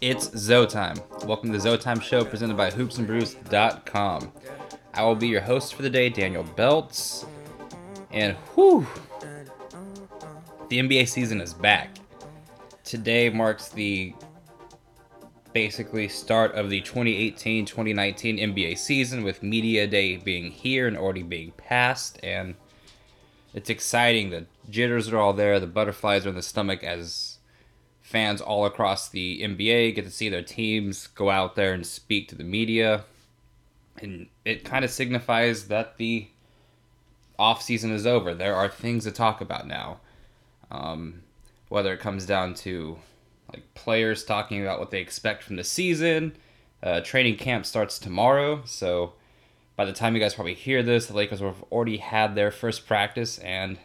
It's ZoTime. Welcome to the Time Show presented by hoopsandbrews.com. I will be your host for the day, Daniel Beltz. And whew, the NBA season is back. Today marks the basically start of the 2018 2019 NBA season, with Media Day being here and already being passed. And it's exciting. The jitters are all there, the butterflies are in the stomach as fans all across the NBA get to see their teams go out there and speak to the media. And it kind of signifies that the off season is over. There are things to talk about now. Um, whether it comes down to like players talking about what they expect from the season. Uh, training camp starts tomorrow, so by the time you guys probably hear this, the Lakers will have already had their first practice, and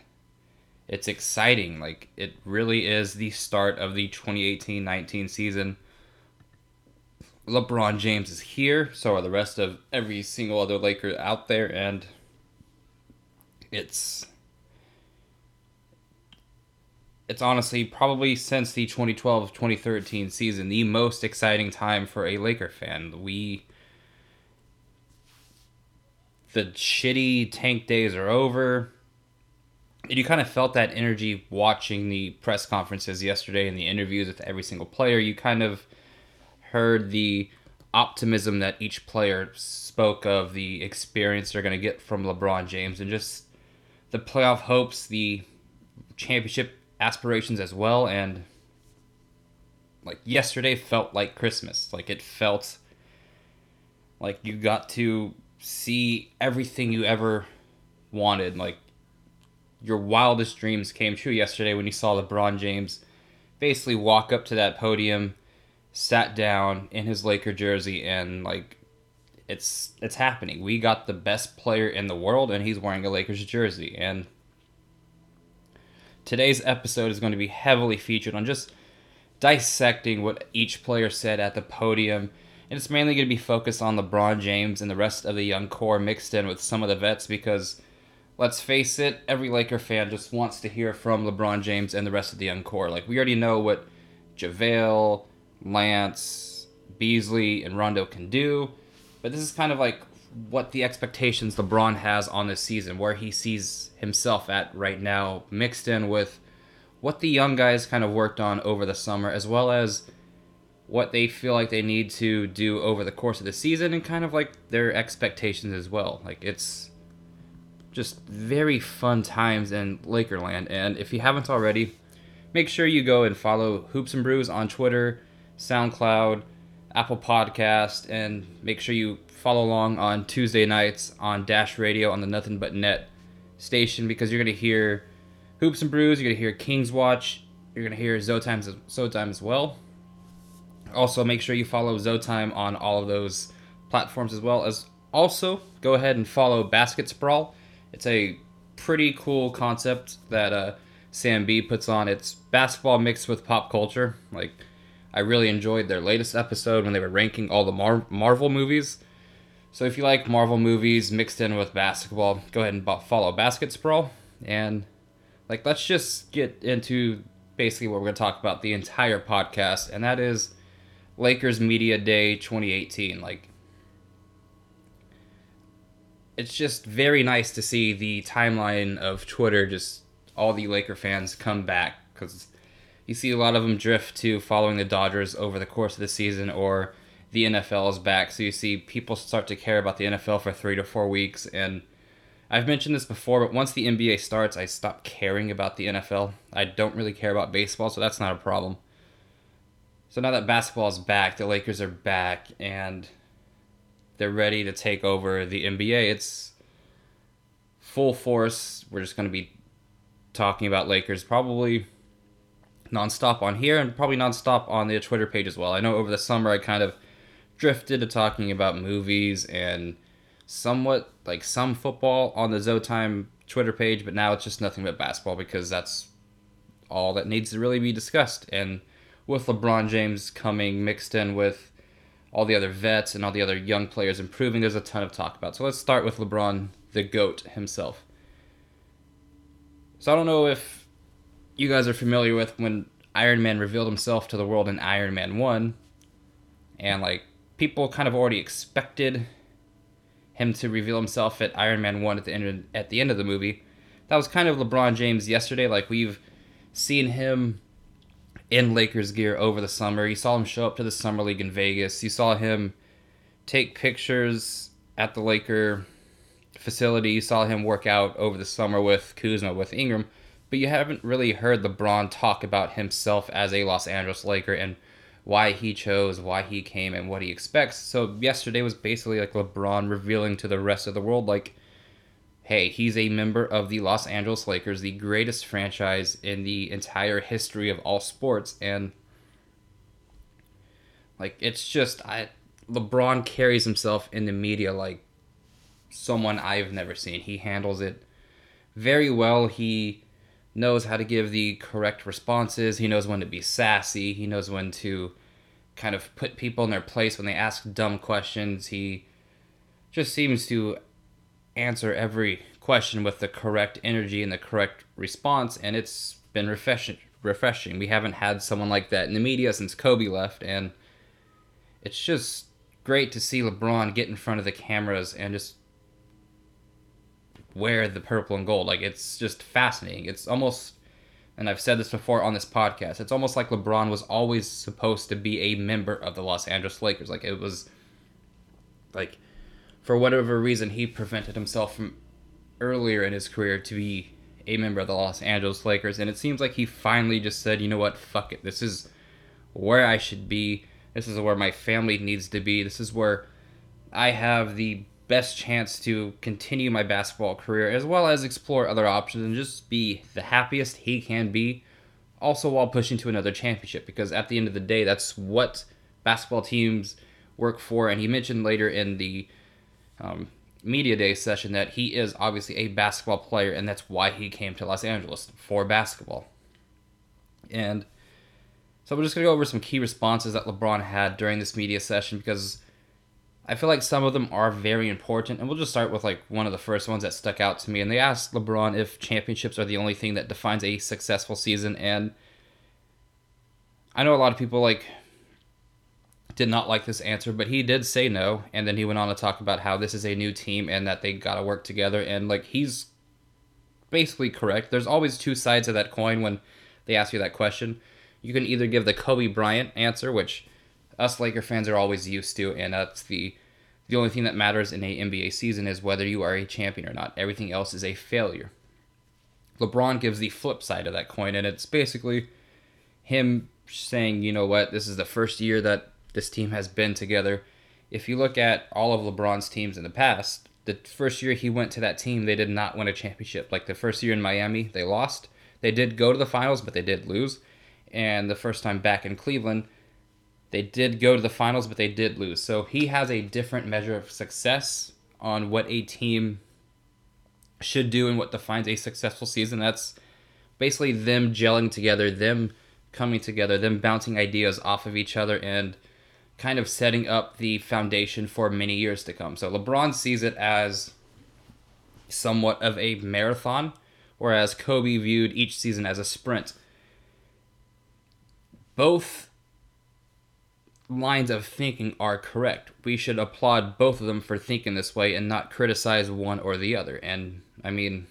it's exciting. Like it really is the start of the 2018-19 season. LeBron James is here, so are the rest of every single other Laker out there, and it's it's honestly probably since the 2012-2013 season the most exciting time for a Laker fan. We the shitty tank days are over and you kind of felt that energy watching the press conferences yesterday and the interviews with every single player. You kind of heard the optimism that each player spoke of, the experience they're going to get from LeBron James, and just the playoff hopes, the championship aspirations as well. And like yesterday felt like Christmas. Like it felt like you got to see everything you ever wanted. Like your wildest dreams came true yesterday when you saw LeBron James basically walk up to that podium, sat down in his Laker jersey, and like it's it's happening. We got the best player in the world, and he's wearing a Lakers jersey. And today's episode is going to be heavily featured on just dissecting what each player said at the podium. And it's mainly going to be focused on LeBron James and the rest of the young core mixed in with some of the vets because let's face it, every Laker fan just wants to hear from LeBron James and the rest of the young core. Like we already know what JaVale, Lance, Beasley, and Rondo can do, but this is kind of like what the expectations LeBron has on this season, where he sees himself at right now, mixed in with what the young guys kind of worked on over the summer, as well as what they feel like they need to do over the course of the season, and kind of like their expectations as well. Like it's just very fun times in Lakerland. And if you haven't already, make sure you go and follow Hoops and Brews on Twitter, SoundCloud, Apple Podcast, and make sure you follow along on Tuesday nights on Dash Radio on the Nothing But Net station because you're gonna hear Hoops and Brews, you're gonna hear Kings Watch, you're gonna hear Zotime Zotime as well. Also, make sure you follow Zotime on all of those platforms as well as also go ahead and follow Basket Sprawl it's a pretty cool concept that uh, Sam B puts on. It's basketball mixed with pop culture. Like, I really enjoyed their latest episode when they were ranking all the Mar- Marvel movies. So if you like Marvel movies mixed in with basketball, go ahead and follow Basket Sprawl. And like, let's just get into basically what we're going to talk about the entire podcast, and that is Lakers Media Day 2018. Like, it's just very nice to see the timeline of Twitter, just all the Laker fans come back because you see a lot of them drift to following the Dodgers over the course of the season, or the NFL is back. So you see people start to care about the NFL for three to four weeks. And I've mentioned this before, but once the NBA starts, I stop caring about the NFL. I don't really care about baseball, so that's not a problem. So now that basketball is back, the Lakers are back, and they're ready to take over the NBA. It's full force. We're just going to be talking about Lakers probably nonstop on here and probably nonstop on the Twitter page as well. I know over the summer I kind of drifted to talking about movies and somewhat like some football on the Zotime Twitter page, but now it's just nothing but basketball because that's all that needs to really be discussed. And with LeBron James coming mixed in with all the other vets and all the other young players improving, there's a ton of talk about. So let's start with LeBron, the GOAT himself. So I don't know if you guys are familiar with when Iron Man revealed himself to the world in Iron Man 1. and like people kind of already expected him to reveal himself at Iron Man one at the end of, at the end of the movie. That was kind of LeBron James yesterday. Like we've seen him in Lakers gear over the summer. You saw him show up to the summer league in Vegas. You saw him take pictures at the Laker facility. You saw him work out over the summer with Kuzma, with Ingram, but you haven't really heard LeBron talk about himself as a Los Angeles Laker and why he chose, why he came, and what he expects. So yesterday was basically like LeBron revealing to the rest of the world, like, hey, he's a member of the Los Angeles Lakers, the greatest franchise in the entire history of all sports, and like it's just I LeBron carries himself in the media like someone I've never seen. He handles it very well. He knows how to give the correct responses. He knows when to be sassy. He knows when to kind of put people in their place when they ask dumb questions. He just seems to answer every question with the correct energy and the correct response, and it's been refreshing. Refreshing. We haven't had someone like that in the media since Kobe left, and it's just great to see LeBron get in front of the cameras and just wear the purple and gold. Like it's just fascinating. It's almost and I've said this before on this podcast. It's almost like LeBron was always supposed to be a member of the Los Angeles Lakers. Like it was like for whatever reason he prevented himself from earlier in his career to be a member of the Los Angeles Lakers and it seems like he finally just said, "You know what? Fuck it. This is where I should be. This is where my family needs to be. This is where I have the best chance to continue my basketball career as well as explore other options and just be the happiest he can be also while pushing to another championship because at the end of the day that's what basketball teams work for and he mentioned later in the um, media day session that he is obviously a basketball player and that's why he came to los angeles for basketball and so we're just going to go over some key responses that lebron had during this media session because I feel like some of them are very important, and we'll just start with like one of the first ones that stuck out to me. And they asked LeBron if championships are the only thing that defines a successful season, and I know a lot of people like did not like this answer, but he did say no, and then he went on to talk about how this is a new team and that they got to work together, and like he's basically correct. There's always two sides of that coin when they ask you that question. You can either give the Kobe Bryant answer, which us Laker fans are always used to, and that's the the only thing that matters in a NBA season is whether you are a champion or not. Everything else is a failure. LeBron gives the flip side of that coin, and it's basically him saying, you know what, this is the first year that this team has been together. If you look at all of LeBron's teams in the past, the first year he went to that team, they did not win a championship. Like the first year in Miami, they lost. They did go to the finals, but they did lose. And the first time back in Cleveland, they did go to the finals, but they did lose. So he has a different measure of success on what a team should do and what defines a successful season. That's basically them gelling together, them coming together, them bouncing ideas off of each other, and kind of setting up the foundation for many years to come. So LeBron sees it as somewhat of a marathon, whereas Kobe viewed each season as a sprint. Both lines of thinking are correct. We should applaud both of them for thinking this way and not criticize one or the other. And I mean,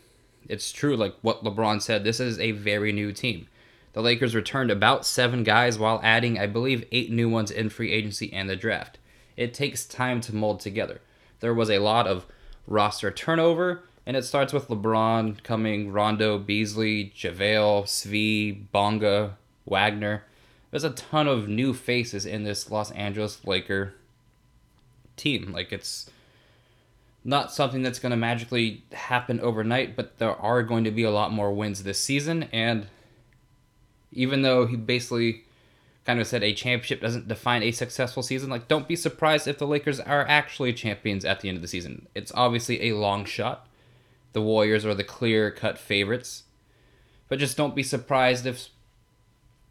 it's true, like what LeBron said, this is a very new team. The Lakers returned about seven guys while adding, I believe, eight new ones in free agency and the draft. It takes time to mold together. There was a lot of roster turnover, and it starts with LeBron coming, Rondo, Beasley, JaVale, Svi, Bonga, Wagner there's a ton of new faces in this Los Angeles Laker team. Like it's not something that's going to magically happen overnight, but there are going to be a lot more wins this season. And even though he basically kind of said a championship doesn't define a successful season, like don't be surprised if the Lakers are actually champions at the end of the season. It's obviously a long shot. The Warriors are the clear cut favorites. But just don't be surprised if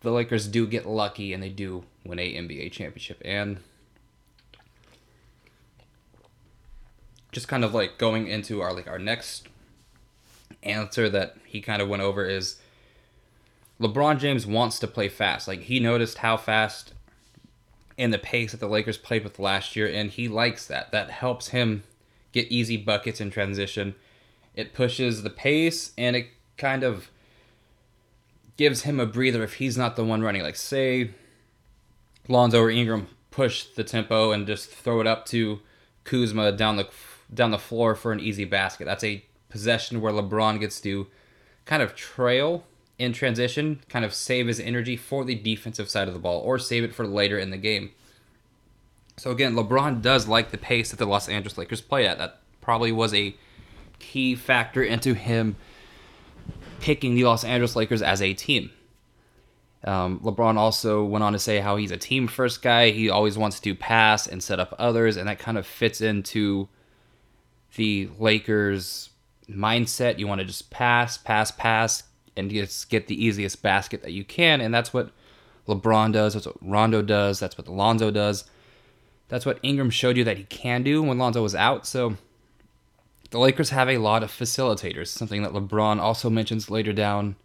the Lakers do get lucky and they do win a NBA championship. And just kind of like going into our like our next answer that he kind of went over is LeBron James wants to play fast. Like he noticed how fast and the pace that the Lakers played with last year, and he likes that. That helps him get easy buckets in transition. It pushes the pace, and it kind of gives him a breather if he's not the one running. Like, say, Lonzo or Ingram push the tempo and just throw it up to Kuzma down the down the floor for an easy basket. That's a possession where LeBron gets to kind of trail in transition, kind of save his energy for the defensive side of the ball or save it for later in the game. So again, LeBron does like the pace that the Los Angeles Lakers play at. That probably was a key factor into him picking the Los Angeles Lakers as a team. Um, LeBron also went on to say how he's a team first guy. He always wants to pass and set up others, and that kind of fits into the Lakers' mindset. You want to just pass, pass, pass, and just get the easiest basket that you can, and that's what LeBron does. That's what Rondo does. That's what Alonzo does. That's what Ingram showed you that he can do when Lonzo was out. So the Lakers have a lot of facilitators, something that LeBron also mentions later down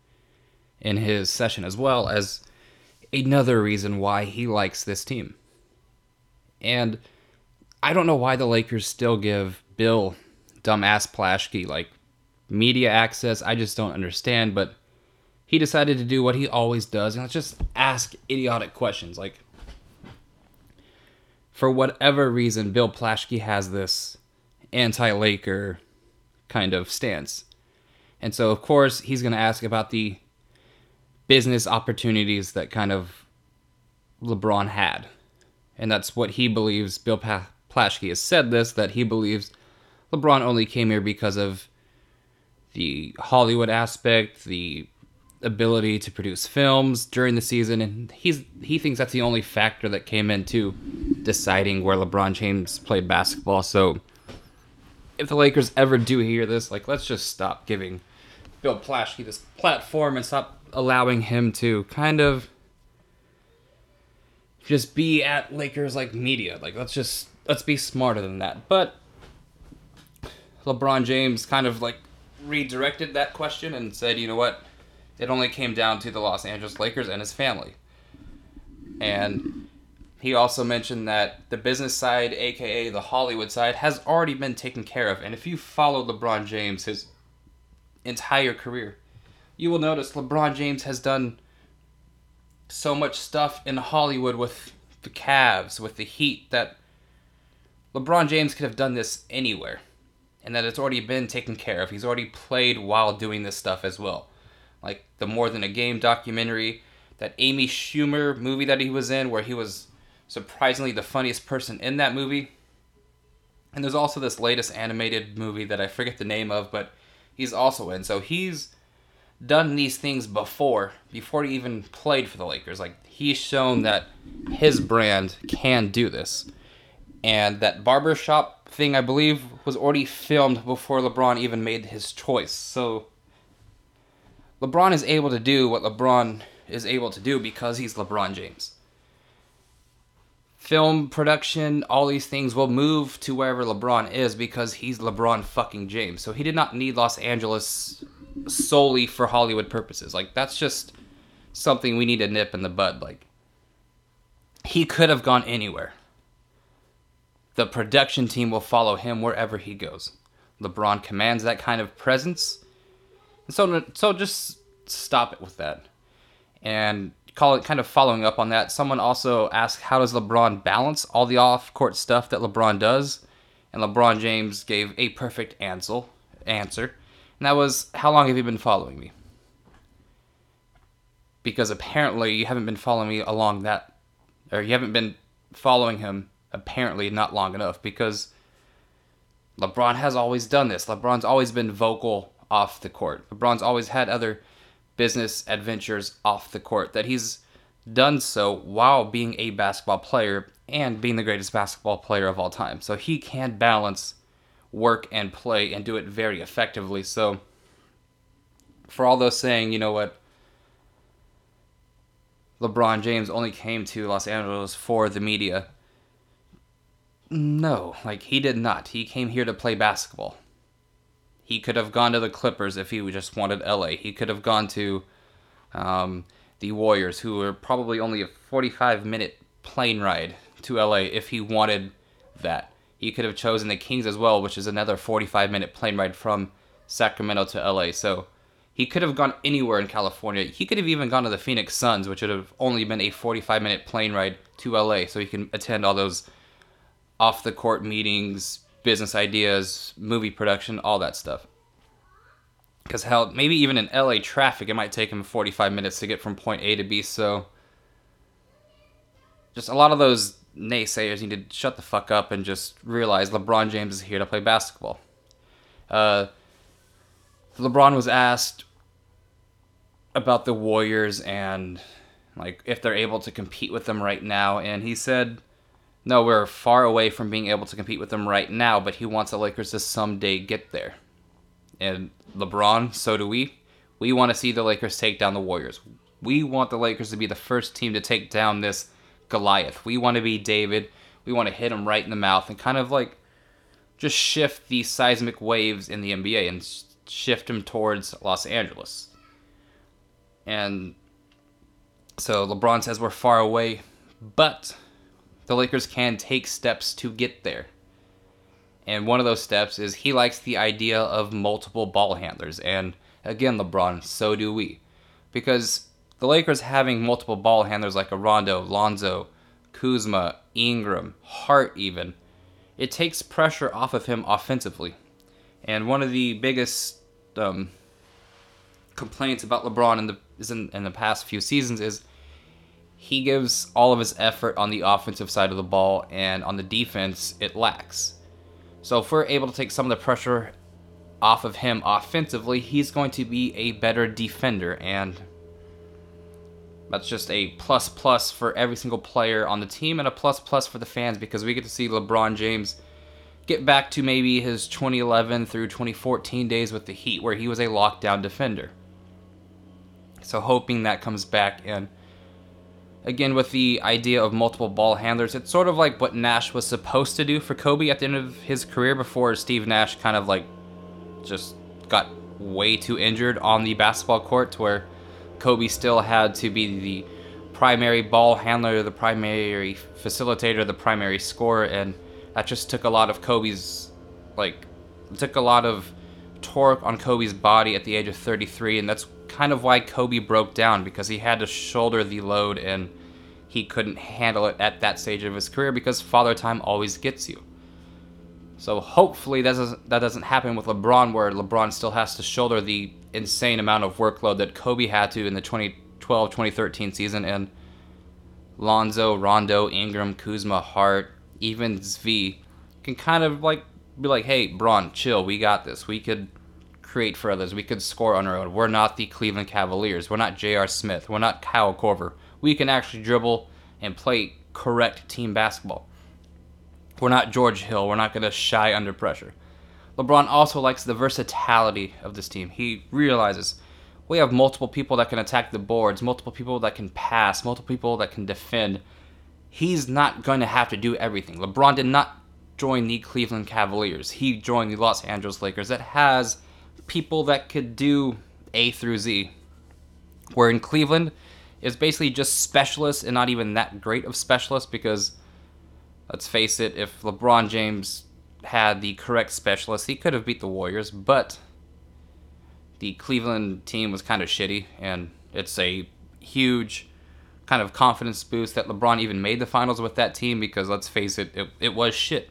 in his session, as well as another reason why he likes this team. And I don't know why the Lakers still give Bill dumbass Plaschke like media access. I just don't understand, but he decided to do what he always does and let's just ask idiotic questions. Like, for whatever reason, Bill Plaschke has this anti Laker kind of stance. And so, of course, he's going to ask about the business opportunities that kind of LeBron had. And that's what he believes. Bill pa- Plaschke has said this that he believes LeBron only came here because of the Hollywood aspect, the ability to produce films during the season, and he's he thinks that's the only factor that came into deciding where LeBron James played basketball. So if the Lakers ever do hear this, like let's just stop giving Bill Plaschke this platform and stop allowing him to kind of just be at Lakers like media. Like let's just let's be smarter than that. But LeBron James kind of like redirected that question and said, you know what? It only came down to the Los Angeles Lakers and his family. And he also mentioned that the business side, aka the Hollywood side, has already been taken care of. And if you follow LeBron James his entire career, you will notice LeBron James has done so much stuff in Hollywood with the Cavs, with the Heat, that LeBron James could have done this anywhere. And that it's already been taken care of. He's already played while doing this stuff as well. Like the More Than a Game documentary, that Amy Schumer movie that he was in, where he was surprisingly the funniest person in that movie. And there's also this latest animated movie that I forget the name of, but he's also in. So he's done these things before, before he even played for the Lakers. Like he's shown that his brand can do this. And that barbershop thing, I believe, was already filmed before LeBron even made his choice. So LeBron is able to do what LeBron is able to do because he's LeBron James. Film production, all these things will move to wherever LeBron is because he's LeBron fucking James. So he did not need Los Angeles solely for Hollywood purposes. Like that's just something we need to nip in the bud. Like he could have gone anywhere. The production team will follow him wherever he goes. LeBron commands that kind of presence. And so so just stop it with that. And call it kind of following up on that. Someone also asked how does LeBron balance all the off-court stuff that LeBron does? And LeBron James gave a perfect answer. Answer and that was, How long have you been following me? Because apparently you haven't been following me along that, or you haven't been following him apparently not long enough because LeBron has always done this. LeBron's always been vocal off the court. LeBron's always had other business adventures off the court that he's done so while being a basketball player and being the greatest basketball player of all time. So he can balance work and play and do it very effectively. So, for all those saying, you know what, LeBron James only came to Los Angeles for the media. No, like he did not. He came here to play basketball. He could have gone to the Clippers if he just wanted LA. He could have gone to um, the Warriors, who were probably only a 45 minute plane ride to LA if he wanted that. He could have chosen the Kings as well, which is another 45 minute plane ride from Sacramento to LA. So he could have gone anywhere in California. He could have even gone to the Phoenix Suns, which would have only been a 45 minute plane ride to LA so he can attend all those off the court meetings, business ideas, movie production, all that stuff. Because hell, maybe even in LA traffic, it might take him 45 minutes to get from point A to B. So, just a lot of those naysayers need to shut the fuck up and just realize LeBron James is here to play basketball. Uh, LeBron was asked about the Warriors and like if they're able to compete with them right now, and he said, "No, we're far away from being able to compete with them right now, but he wants the Lakers to someday get there." And LeBron, so do we. We want to see the Lakers take down the Warriors. We want the Lakers to be the first team to take down this Goliath. We want to be David. We want to hit him right in the mouth and kind of like just shift these seismic waves in the NBA and shift him towards Los Angeles. And so LeBron says we're far away, but the Lakers can take steps to get there. And one of those steps is he likes the idea of multiple ball handlers. And again, LeBron, so do we. Because the Lakers having multiple ball handlers like Rondo, Lonzo, Kuzma, Ingram, Hart, even, it takes pressure off of him offensively. And one of the biggest um, complaints about LeBron in the in, in the past few seasons is he gives all of his effort on the offensive side of the ball, and on the defense, it lacks. So if we're able to take some of the pressure off of him offensively, he's going to be a better defender, and that's just a plus plus for every single player on the team and a plus plus for the fans because we get to see LeBron James get back to maybe his 2011 through 2014 days with the Heat where he was a lockdown defender. So hoping that comes back and again with the idea of multiple ball handlers, it's sort of like what Nash was supposed to do for Kobe at the end of his career before Steve Nash kind of like just got way too injured on the basketball court to where Kobe still had to be the primary ball handler, the primary facilitator, the primary scorer, and that just took a lot of Kobe's, like, took a lot of torque on Kobe's body at the age of 33, and that's kind of why Kobe broke down because he had to shoulder the load and he couldn't handle it at that stage of his career because father time always gets you. So hopefully that doesn't that doesn't happen with LeBron where LeBron still has to shoulder the insane amount of workload that Kobe had to in the 2012-2013 season and Lonzo, Rondo, Ingram, Kuzma, Hart, even Svi can kind of like be like, "Hey, Bron, chill. We got this. We could create for others. We could score on our own. We're not the Cleveland Cavaliers. We're not J.R. Smith. We're not Kyle Korver. We can actually dribble and play correct team basketball. We're not George Hill. We're not going to shy under pressure. LeBron also likes the versatility of this team. He realizes we have multiple people that can attack the boards, multiple people that can pass, multiple people that can defend. He's not going to have to do everything. LeBron did not join the Cleveland Cavaliers. He joined the Los Angeles Lakers that has people that could do A through Z. Where in Cleveland, it's basically just specialists and not even that great of specialists because let's face it, if LeBron James had the correct specialists, he could have beat the Warriors, but the Cleveland team was kind of shitty, and it's a huge kind of confidence boost that LeBron even made the finals with that team because let's face it, it, it was shit.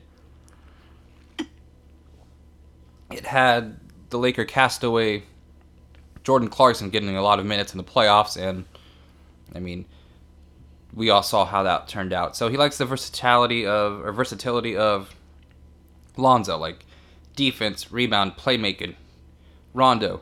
It had the Laker castaway Jordan Clarkson getting a lot of minutes in the playoffs, and I mean, we all saw how that turned out. So he likes the versatility of or versatility of Lonzo, like defense, rebound, playmaking. Rondo,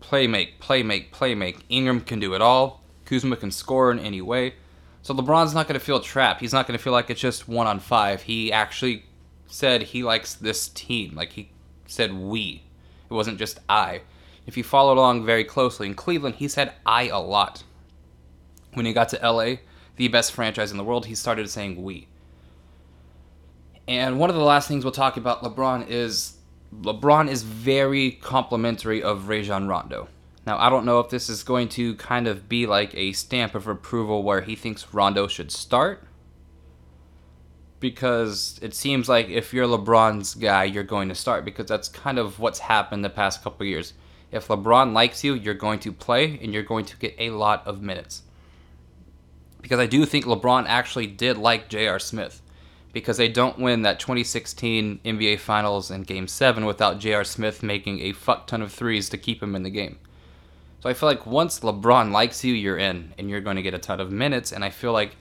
playmake, playmake, playmake. Ingram can do it all. Kuzma can score in any way. So LeBron's not going to feel trapped. He's not going to feel like it's just one on five. He actually said he likes this team. Like he said we. It wasn't just I. If you followed along very closely in Cleveland, he said I a lot. When he got to LA, the best franchise in the world, he started saying we. And one of the last things we'll talk about LeBron is LeBron is very complimentary of Rajon Rondo. Now, I don't know if this is going to kind of be like a stamp of approval where he thinks Rondo should start. Because it seems like if you're LeBron's guy, you're going to start. Because that's kind of what's happened the past couple years. If LeBron likes you, you're going to play and you're going to get a lot of minutes. Because I do think LeBron actually did like J.R. Smith. Because they don't win that 2016 NBA Finals in Game 7 without J.R. Smith making a fuck ton of threes to keep him in the game. So I feel like once LeBron likes you, you're in, and you're going to get a ton of minutes. And I feel like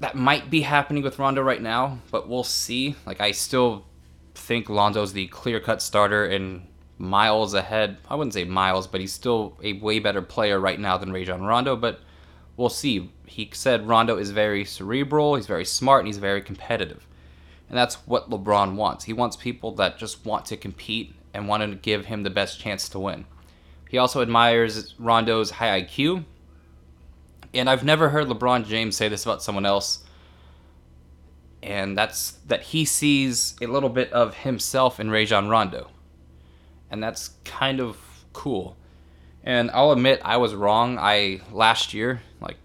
that might be happening with Rondo right now, but we'll see. Like I still think Lonzo's the clear-cut starter and miles ahead. I wouldn't say miles, but he's still a way better player right now than Rajon Rondo. But we'll see. He said Rondo is very cerebral, he's very smart, and he's very competitive. And that's what LeBron wants. He wants people that just want to compete and want to give him the best chance to win. He also admires Rondo's high IQ. And I've never heard LeBron James say this about someone else. And that's that he sees a little bit of himself in Rajon Rondo. And that's kind of cool. And I'll admit I was wrong. I last year, like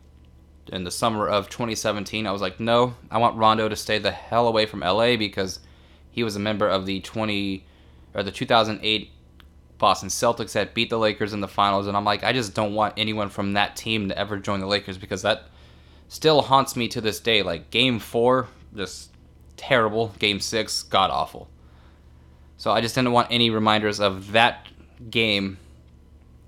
in the summer of 2017, I was like, no, I want Rondo to stay the hell away from LA because he was a member of the 20 or the 2008 Boston Celtics that beat the Lakers in the finals, and I'm like, I just don't want anyone from that team to ever join the Lakers because that still haunts me to this day. Like Game Four, just terrible. Game Six, god awful. So I just didn't want any reminders of that game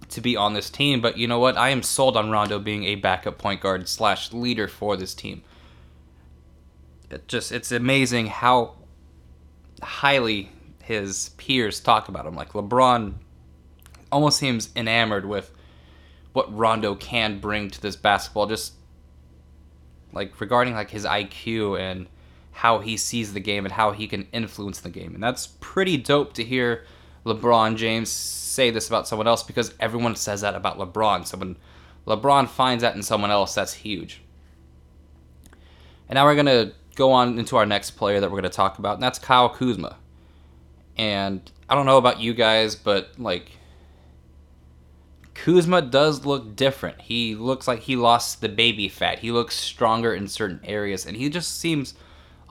to be on this team. But you know what? I am sold on Rondo being a backup point guard slash leader for this team. It just it's amazing how highly his peers talk about him. Like LeBron almost seems enamored with what Rondo can bring to this basketball, just like regarding like his IQ and how he sees the game and how he can influence the game. And that's pretty dope to hear LeBron James say this about someone else because everyone says that about LeBron. So when LeBron finds that in someone else, that's huge. And now we're going to go on into our next player that we're going to talk about, and that's Kyle Kuzma. And I don't know about you guys, but like Kuzma does look different. He looks like he lost the baby fat. He looks stronger in certain areas, and he just seems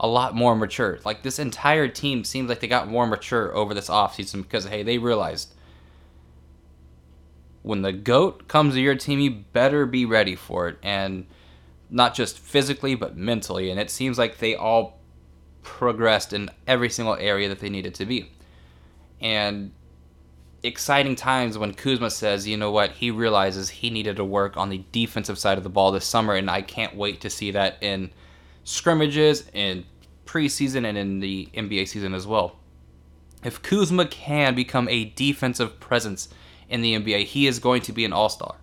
a lot more mature. Like this entire team seems like they got more mature over this offseason because hey, they realized when the goat comes to your team, you better be ready for it, and not just physically but mentally. And it seems like they all progressed in every single area that they needed to be. And exciting times when Kuzma says, you know what, he realizes he needed to work on the defensive side of the ball this summer, and I can't wait to see that in scrimmages, in preseason, and in the NBA season as well. If Kuzma can become a defensive presence in the NBA, he is going to be an all star.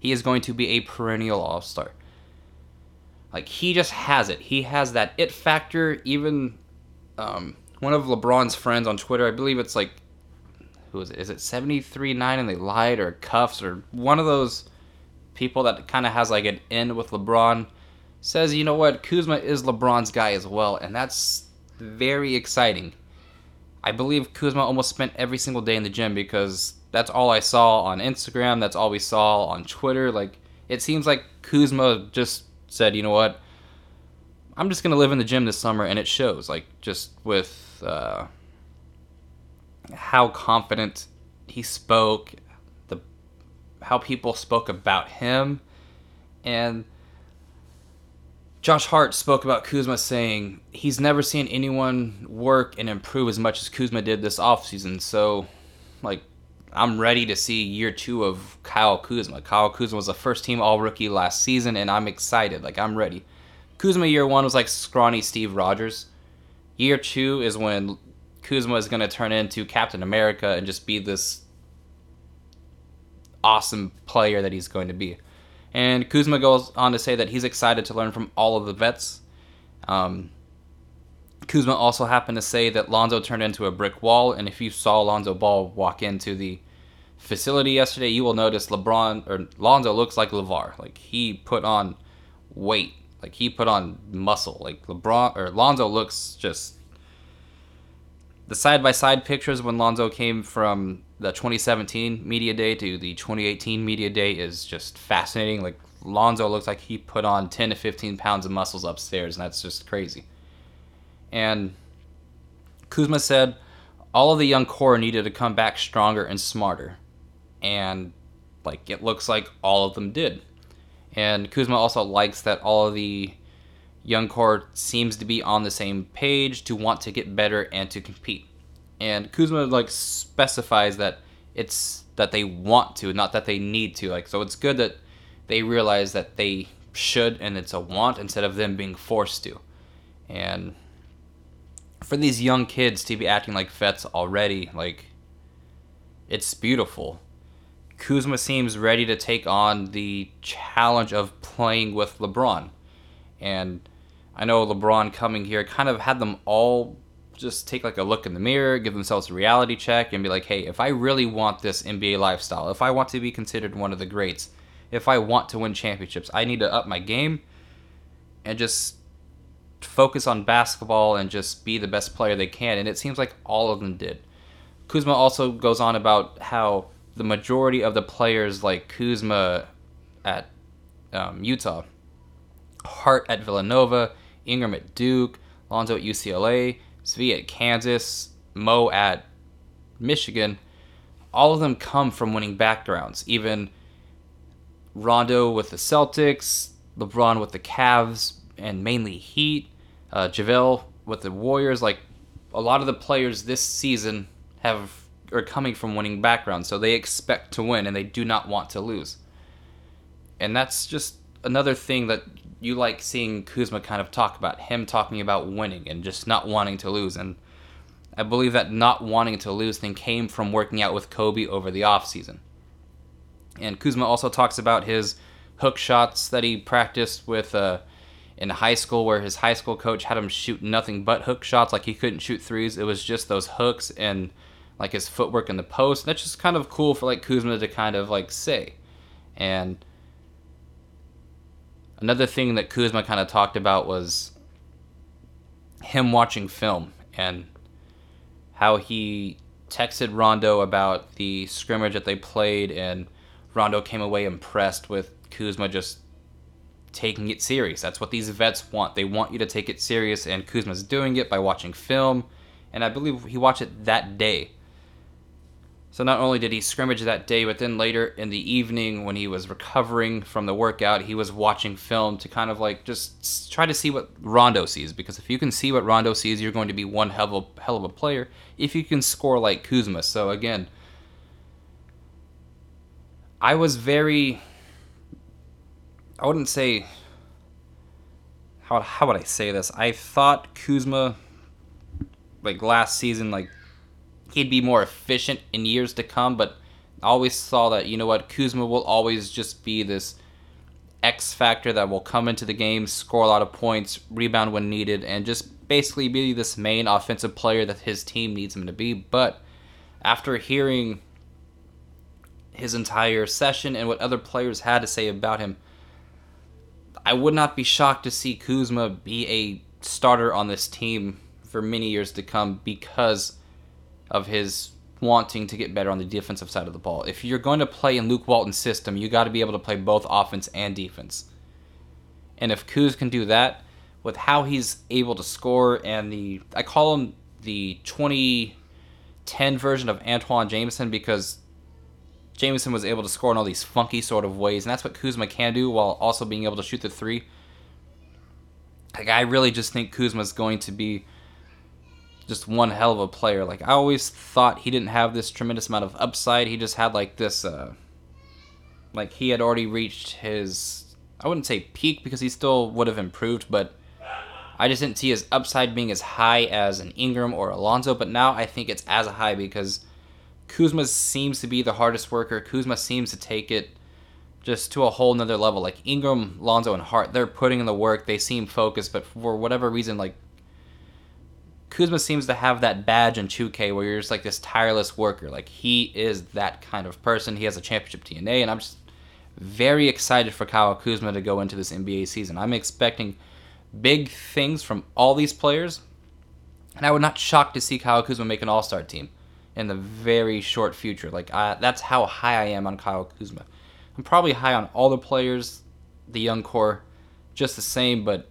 He is going to be a perennial all star. Like, he just has it. He has that it factor. Even um, one of LeBron's friends on Twitter, I believe it's like who is it? Is it 73 9 and they lied or cuffs or one of those people that kind of has like an end with LeBron says, you know what, Kuzma is LeBron's guy as well, and that's very exciting. I believe Kuzma almost spent every single day in the gym because that's all I saw on Instagram, that's all we saw on Twitter. Like, it seems like Kuzma just said, you know what, I'm just to live in the gym this summer, and it shows. Like, just with. Uh, how confident he spoke, the how people spoke about him, and Josh Hart spoke about Kuzma saying he's never seen anyone work and improve as much as Kuzma did this offseason. So, like, I'm ready to see year two of Kyle Kuzma. Kyle Kuzma was a first team All Rookie last season, and I'm excited. Like, I'm ready. Kuzma year one was like scrawny Steve Rogers. Year two is when Kuzma is going to turn into Captain America and just be this awesome player that he's going to be. And Kuzma goes on to say that he's excited to learn from all of the vets. Um, Kuzma also happened to say that Lonzo turned into a brick wall, and if you saw Lonzo Ball walk into the facility yesterday, you will notice LeBron or Lonzo looks like LaVar. Like he put on weight, like he put on muscle. Like LeBron or Lonzo looks just the side by side pictures when Lonzo came from the 2017 media day to the 2018 media day is just fascinating. Like Lonzo looks like he put on 10 to 15 pounds of muscles upstairs, and that's just crazy. And Kuzma said all of the young core needed to come back stronger and smarter. And like it looks like all of them did. And Kuzma also likes that all of the young core seems to be on the same page to want to get better and to compete. And Kuzma like specifies that it's that they want to, not that they need to. Like so it's good that they realize that they should and it's a want instead of them being forced to. And for these young kids to be acting like vets already, like it's beautiful. Kuzma seems ready to take on the challenge of playing with LeBron. And I know LeBron coming here kind of had them all just take like a look in the mirror, give themselves a reality check, and be like, hey, if I really want this NBA lifestyle, if I want to be considered one of the greats, if I want to win championships, I need to up my game and just focus on basketball and just be the best player they can. And it seems like all of them did. Kuzma also goes on about how the majority of the players like Kuzma at um, Utah, Hart at Villanova, Ingram at Duke, Lonzo at UCLA, Svi at Kansas, Mo at Michigan, all of them come from winning backgrounds. Even Rondo with the Celtics, LeBron with the Cavs, and mainly Heat, uh, JaVale with the Warriors. Like a lot of the players this season have are coming from winning backgrounds, so they expect to win and they do not want to lose. And that's just another thing that you like seeing Kuzma kind of talk about him talking about winning and just not wanting to lose. And I believe that not wanting to lose thing came from working out with Kobe over the offseason. And Kuzma also talks about his hook shots that he practiced with uh, in high school, where his high school coach had him shoot nothing but hook shots, like he couldn't shoot threes. It was just those hooks and like his footwork in the post. And that's just kind of cool for like Kuzma to kind of like say. And another thing that Kuzma kind of talked about was him watching film and how he texted Rondo about the scrimmage that they played and Rondo came away impressed with Kuzma just taking it serious. That's what these vets want. They want you to take it serious, and Kuzma's doing it by watching film. And I believe he watched it that day. So not only did he scrimmage that day, but then later in the evening when he was recovering from the workout, he was watching film to kind of like just try to see what Rondo sees. Because if you can see what Rondo sees, you're going to be one hell of a, hell of a player if you can score like Kuzma. So again, I was very. I wouldn't say. How, how would I say this? I thought Kuzma, like last season, like he'd be more efficient in years to come, but I always saw that, you know what, Kuzma will always just be this X factor that will come into the game, score a lot of points, rebound when needed, and just basically be this main offensive player that his team needs him to be. But after hearing his entire session and what other players had to say about him, I would not be shocked to see Kuzma be a starter on this team for many years to come because of his wanting to get better on the defensive side of the ball. If you're going to play in Luke Walton's system, you got to be able to play both offense and defense. And if Kuz can do that with how he's able to score and the I call him the 2010 version of Antawn Jamison because Jamison was able to score in all these funky sort of ways, and that's what Kuzma can do while also being able to shoot the three. Like I really just think Kuzma's going to be just one hell of a player. Like I always thought he didn't have this tremendous amount of upside. He just had like this uh like he had already reached his I wouldn't say peak because he still would have improved, but I just didn't see his upside being as high as an Ingram or Alonzo, but now I think it's as high because Kuzma seems to be the hardest worker. Kuzma seems to take it just to a whole nother level. Like Ingram, Lonzo, and Hart, they're putting in the work. They seem focused, but for whatever reason, like Kuzma seems to have that badge in 2K where you're just like this tireless worker. Like he is that kind of person. He has a championship DNA, and I'm just very excited for Kyle Kuzma to go into this NBA season. I'm expecting big things from all these players, And I would not shock to see Kyle Kuzma make an All Star team in the very short future. Like I, that's how high I am on Kyle Kuzma. I'm probably high on all the players, the young core, just the same. But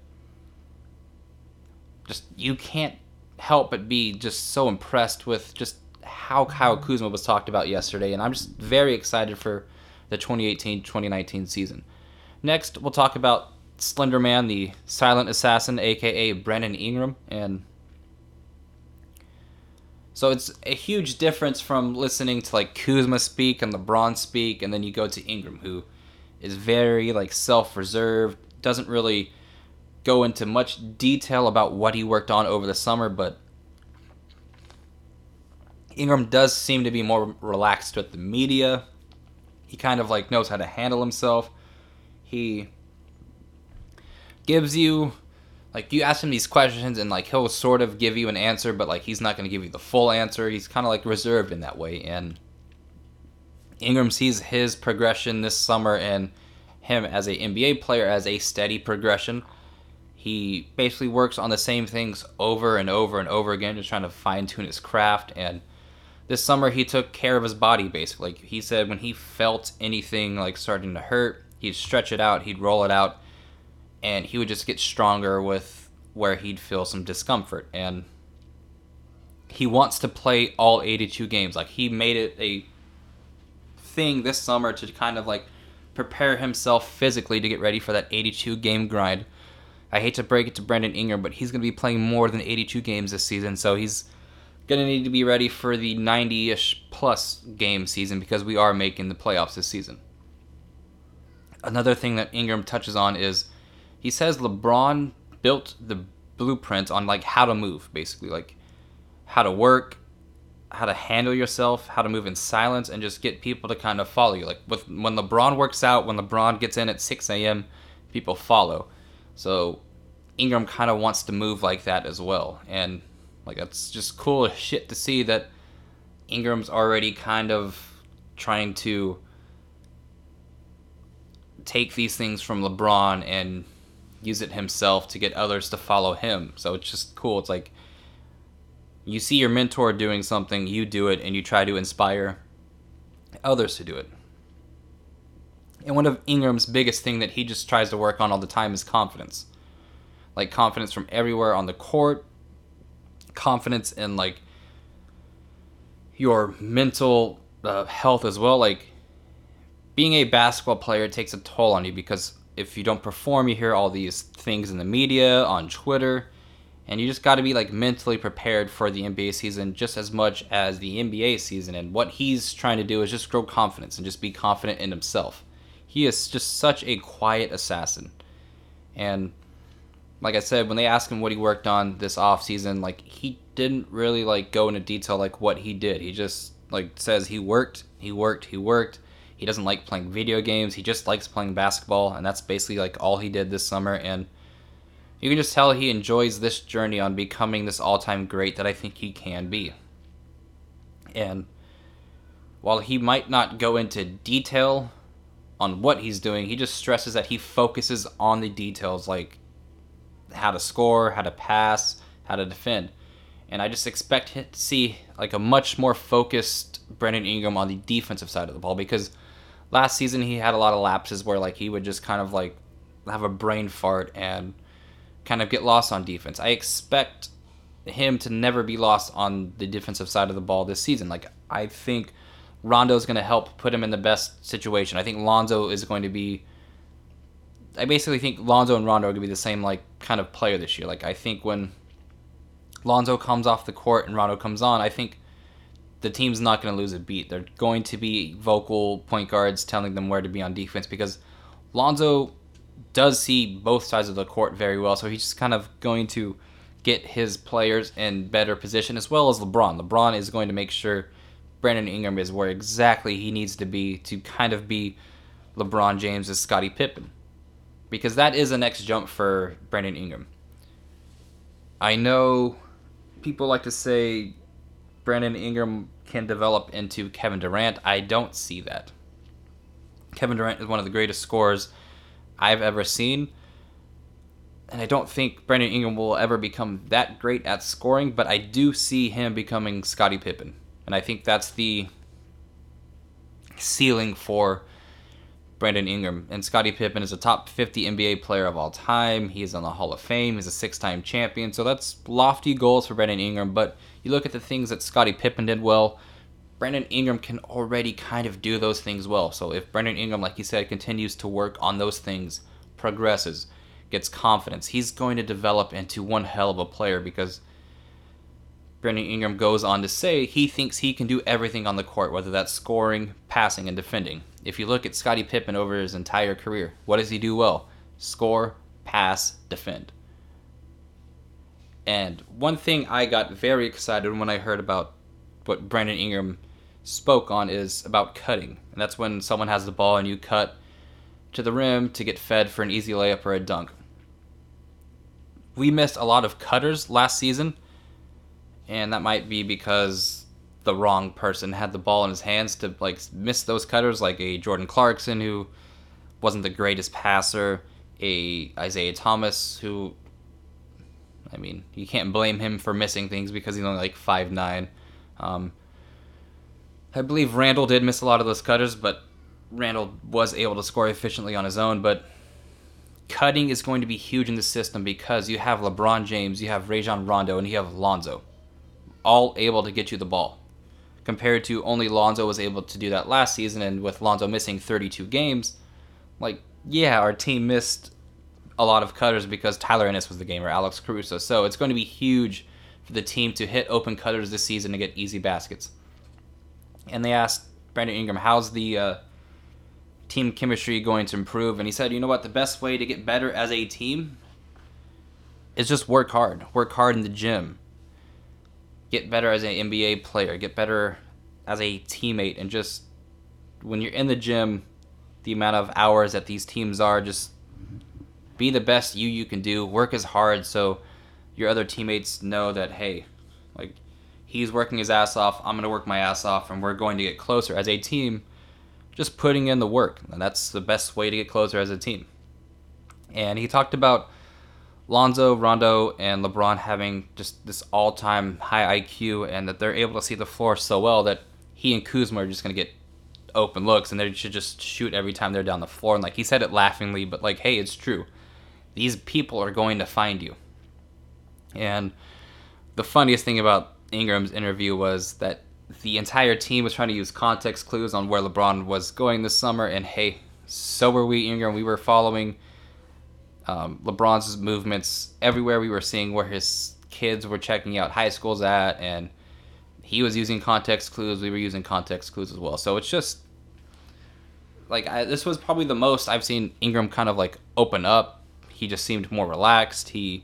just you can't help but be just so impressed with just how Kyle mm-hmm. Kuzma was talked about yesterday, and I'm just very excited for the 2018-2019 season. Next, we'll talk about Slenderman, the silent assassin, aka Brandon Ingram, and so it's a huge difference from listening to like Kuzma speak and LeBron speak, and then you go to Ingram, who is very like self-reserved, doesn't really go into much detail about what he worked on over the summer, but Ingram does seem to be more relaxed with the media. He kind of like knows how to handle himself. He gives you like you ask him these questions and like he'll sort of give you an answer but like he's not going to give you the full answer he's kind of like reserved in that way and ingram sees his progression this summer and him as a nba player as a steady progression he basically works on the same things over and over and over again just trying to fine-tune his craft. And this summer he took care of his body basically. Like he said when he felt anything like starting to hurt he'd stretch it out he'd roll it out and he would just get stronger with where he'd feel some discomfort. And he wants to play all 82 games. Like he made it a thing this summer to kind of like prepare himself physically to get ready for that 82 game grind i hate to break it to Brandon Ingram but he's going to be playing more than 82 games this season so he's going to need to be ready for the 90ish plus game season because we are making the playoffs this season another thing that Ingram touches on is he says LeBron built the blueprint on like how to move, basically, like how to work, how to handle yourself, how to move in silence, and just get people to kind of follow you. Like with when LeBron works out, when LeBron gets in at 6 a.m., people follow. So Ingram kind of wants to move like that as well, and like that's just cool as shit to see that Ingram's already kind of trying to take these things from LeBron and use it himself to get others to follow him. So it's just cool. It's like you see your mentor doing something, you do it, and you try to inspire others to do it. And one of Ingram's biggest thing that he just tries to work on all the time is confidence. Like confidence from everywhere on the court, confidence in like your mental uh, health as well. Like being a basketball player takes a toll on you because if you don't perform, you hear all these things in the media, on Twitter, and you just got to be like mentally prepared for the NBA season just as much as the NBA season. And what he's trying to do is just grow confidence and just be confident in himself. He is just such a quiet assassin. And like I said, when they asked him what he worked on this off season, like he didn't really like go into detail like what he did. He just like says he worked, he worked, he worked he doesn't like playing video games. He just likes playing basketball, and that's basically like all he did this summer. And you can just tell he enjoys this journey on becoming this all-time great that I think he can be. And while he might not go into detail on what he's doing, he just stresses that he focuses on the details like how to score, how to pass, how to defend. And I just expect to see like a much more focused Brandon Ingram on the defensive side of the ball because last season he had a lot of lapses where like he would just kind of like have a brain fart and kind of get lost on defense. I expect him to never be lost on the defensive side of the ball this season. Like I think Rondo is going to help put him in the best situation. I think Lonzo is going to be I basically think Lonzo and Rondo are going to be the same like kind of player this year. Like I think when Lonzo comes off the court and Rondo comes on, I think the team's not going to lose a beat. They're going to be vocal point guards telling them where to be on defense because Lonzo does see both sides of the court very well. So he's just kind of going to get his players in better position as well as LeBron. LeBron is going to make sure Brandon Ingram is where exactly he needs to be to kind of be LeBron James as Scottie Pippen. Because that is the next jump for Brandon Ingram. I know people like to say Brandon Ingram can develop into Kevin Durant. I don't see that. Kevin Durant is one of the greatest scorers I've ever seen. and I don't think Brandon Ingram will ever become that great at scoring, but I do see him becoming Scottie Pippen. And I think that's the ceiling for Brandon Ingram. And Scottie Pippen is a top 50 NBA player of all time. He's on the Hall of Fame. He's a six time champion. So that's lofty goals for Brandon Ingram. But you look at the things that Scottie Pippen did well. Brandon Ingram can already kind of do those things well. So if Brandon Ingram, like you said, continues to work on those things, progresses, gets confidence, he's going to develop into one hell of a player because Brandon Ingram goes on to say he thinks he can do everything on the court, whether that's scoring, passing, and defending. If you look at Scottie Pippen over his entire career, what does he do well? Score, pass, defend. And one thing I got very excited when I heard about what Brandon Ingram spoke on is about cutting. And that's when someone has the ball and you cut to the rim to get fed for an easy layup or a dunk we missed a lot of cutters last season, and that might be because the wrong person had the ball in his hands to like miss those cutters, like a Jordan Clarkson who wasn't the greatest passer, a Isaiah Thomas who, I mean, you can't blame him for missing things because he's only like five nine. Um, I believe Randle did miss a lot of those cutters, but Randle was able to score efficiently on his own, but cutting is going to be huge in the system because you have LeBron James, you have Rajon Rondo, and you have Lonzo, all able to get you the ball. Compared to only Lonzo was able to do that last season, and with Lonzo missing 32 games, like yeah, our team missed a lot of cutters because Tyler Ennis was the gamer, Alex Caruso. So it's going to be huge for the team to hit open cutters this season to get easy baskets. And they asked Brandon Ingram, "How's the uh, team chemistry going to improve. And he said, you know what, the best way to get better as a team is just work hard. Work hard in the gym. Get better as an NBA player. Get better as a teammate. And just when you're in the gym, the amount of hours that these teams are, just be the best you you can do. Work as hard so your other teammates know that, hey, like he's working his ass off. I'm to work my ass off, and we're going to get closer as a team just putting in the work. And that's the best way to get closer as a team. And he talked about Lonzo, Rondo, and LeBron having just this all time high IQ and that they're able to see the floor so well that he and Kuzma are just going to get open looks and they should just shoot every time they're down the floor. And like he said it laughingly, but like, hey, it's true. These people are going to find you. And the funniest thing about Ingram's interview was that the entire team was trying to use context clues on where LeBron was going this summer, and hey, so were we, Ingram. We were following um, LeBron's movements everywhere. We were seeing where his kids were checking out high schools at, and he was using context clues. We were using context clues as well. So it's just like I, this was probably the most I've seen Ingram kind of like open up. He just seemed more relaxed. He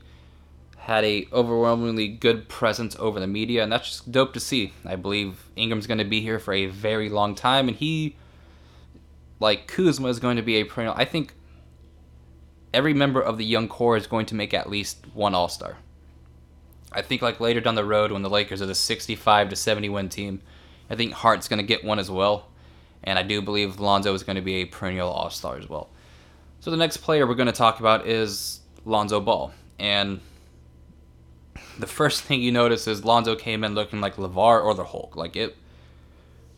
had a overwhelmingly good presence over the media, and that's just dope to see. I believe Ingram's going to be here for a very long time, and he, like Kuzma, is going to be a perennial. I think every member of the young core is going to make at least one All Star. I think like later down the road when the Lakers are the 65 to 70 win team, I think Hart's going to get one as well, and I do believe Lonzo is going to be a perennial All Star as well. So the next player we're going to talk about is Lonzo Ball, and the first thing you notice is Lonzo came in looking like LaVar or the Hulk. Like it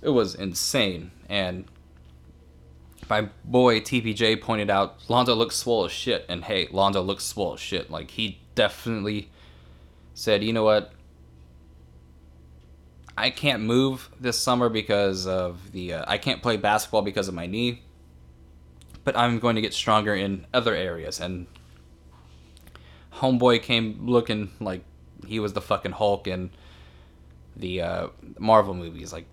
it was insane. And my boy TPJ pointed out Lonzo looks swole as shit. And hey, Lonzo looks swole as shit. Like he definitely said, you know what? I can't move this summer because of the uh, I can't play basketball because of my knee. But I'm going to get stronger in other areas and homeboy came looking like he was the fucking Hulk in the uh, Marvel movies. Like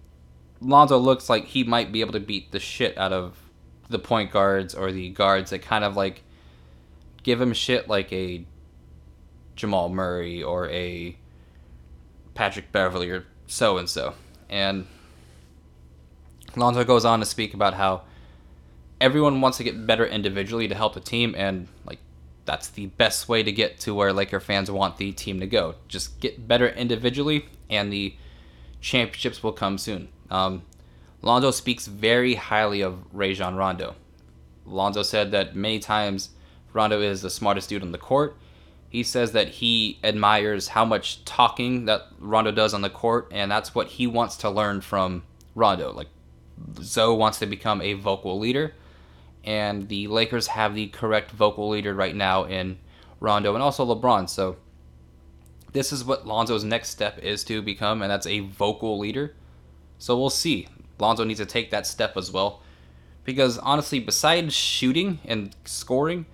Lonzo looks like he might be able to beat the shit out of the point guards or the guards that kind of like give him shit like a Jamal Murray or a Patrick Beverley or so and so. And Lonzo goes on to speak about how everyone wants to get better individually to help the team and like that's the best way to get to where Laker fans want the team to go. Just get better individually, and the championships will come soon. Um, Lonzo speaks very highly of Rajon Rondo. Lonzo said that many times Rondo is the smartest dude on the court, He says that he admires how much talking that Rondo does on the court, and that's what he wants to learn from Rondo. Like, Zo wants to become a vocal leader, and the Lakers have the correct vocal leader right now in Rondo and also LeBron. So, this is what Lonzo's next step is to become, and that's a vocal leader. So, we'll see. Lonzo needs to take that step as well. Because honestly, besides shooting and scoring,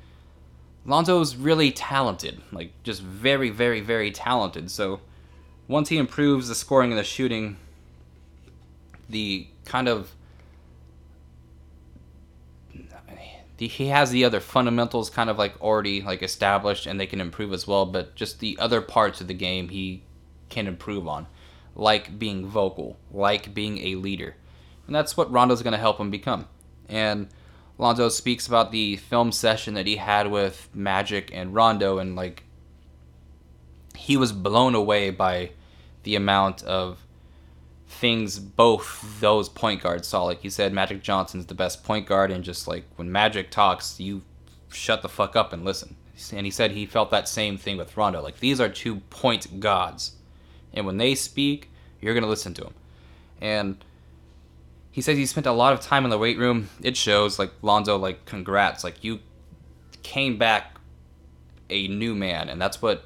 Lonzo's really talented. Like, just very, very, very talented. So, once he improves the scoring and the shooting, the kind of. He has the other fundamentals kind of like already like established and they can improve as well but just the other parts of the game he can improve on like being vocal like being a leader and that's what rondo's going to help him become and Lonzo speaks about the film session that he had with Magic and Rondo, and like he was blown away by the amount of things both those point guards saw. Like he said, Magic Johnson's the best point guard, and just like when Magic talks, you shut the fuck up and listen. And he said he felt that same thing with Rondo. Like these are two point gods, and when they speak, you're gonna listen to them. And he says he spent a lot of time in the weight room. It shows. Like Lonzo, like congrats, like you came back a new man, and that's what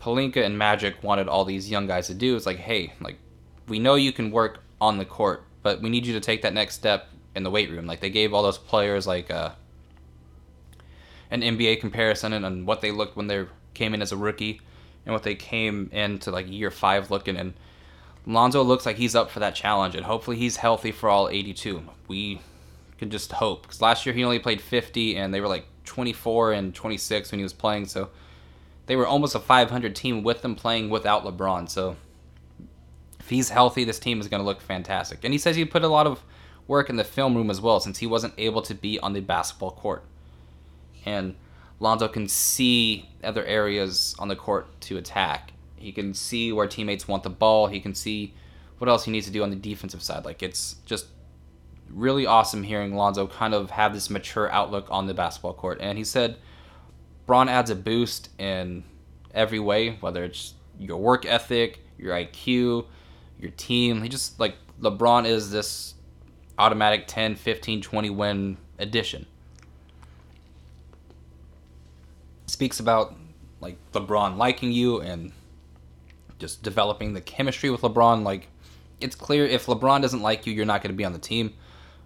Pelinka and Magic wanted all these young guys to do. It's like, hey, like we know you can work on the court, but we need you to take that next step in the weight room. Like they gave all those players like uh, an NBA comparison and on what they looked when they came in as a rookie and what they came into like year five looking and Lonzo looks like he's up for that challenge, and hopefully he's healthy for all 82. We can just hope because last year he only played 50, and they were like 24 and 26 when he was playing, so they were almost a 500 team with them playing without LeBron. So if he's healthy, this team is going to look fantastic. And he says he put a lot of work in the film room as well, since he wasn't able to be on the basketball court. And Lonzo can see other areas on the court to attack he can see where teammates want the ball. He can see what else he needs to do on the defensive side. Like it's just really awesome hearing Lonzo kind of have this mature outlook on the basketball court. And he said Bron adds a boost in every way, whether it's your work ethic, your IQ, your team. He just like LeBron is this automatic 10, 15, 20 win addition. Speaks about like LeBron liking you and just developing the chemistry with LeBron. Like, it's clear if LeBron doesn't like you, you're not going to be on the team.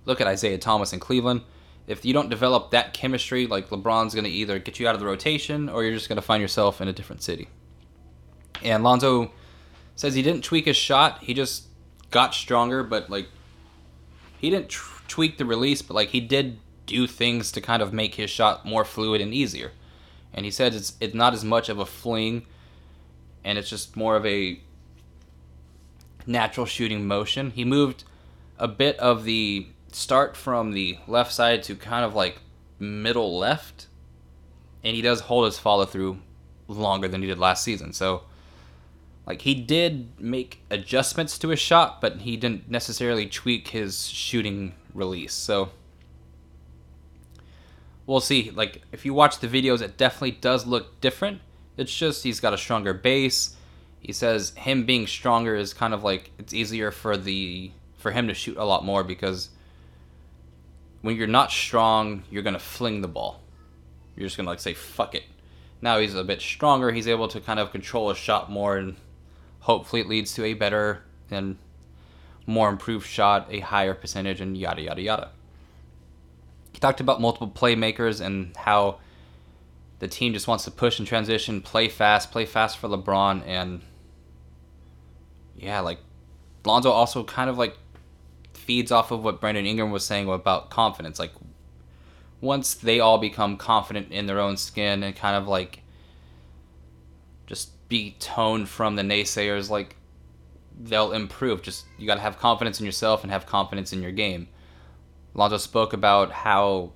Look at Isaiah Thomas in Cleveland. If you don't develop that chemistry, like LeBron's going to either get you out of the rotation or you're just going to find yourself in a different city. And Lonzo says he didn't tweak his shot. He just got stronger, but like he didn't tr- tweak the release, but like he did do things to kind of make his shot more fluid and easier. And he said it's it's not as much of a fling and it's just more of a natural shooting motion. He moved a bit of the start from the left side to kind of like middle left, and he does hold his follow through longer than he did last season. So, like, he did make adjustments to his shot, but he didn't necessarily tweak his shooting release. So, we'll see. Like, if you watch the videos, it definitely does look different it's just he's got a stronger base. He says him being stronger is kind of like it's easier for the for him to shoot a lot more because when you're not strong, you're gonna fling the ball. You're just gonna like say fuck it. Now he's a bit stronger. He's able to kind of control his shot more, and hopefully it leads to a better and more improved shot, a higher percentage, and yada yada yada. He talked about multiple playmakers and how the team just wants to push and transition, play fast, play fast for LeBron, and yeah, like Lonzo also kind of like feeds off of what Brandon Ingram was saying about confidence. Like once they all become confident in their own skin and kind of like just be toned from the naysayers, like they'll improve. Just you got to have confidence in yourself and have confidence in your game. Lonzo spoke about how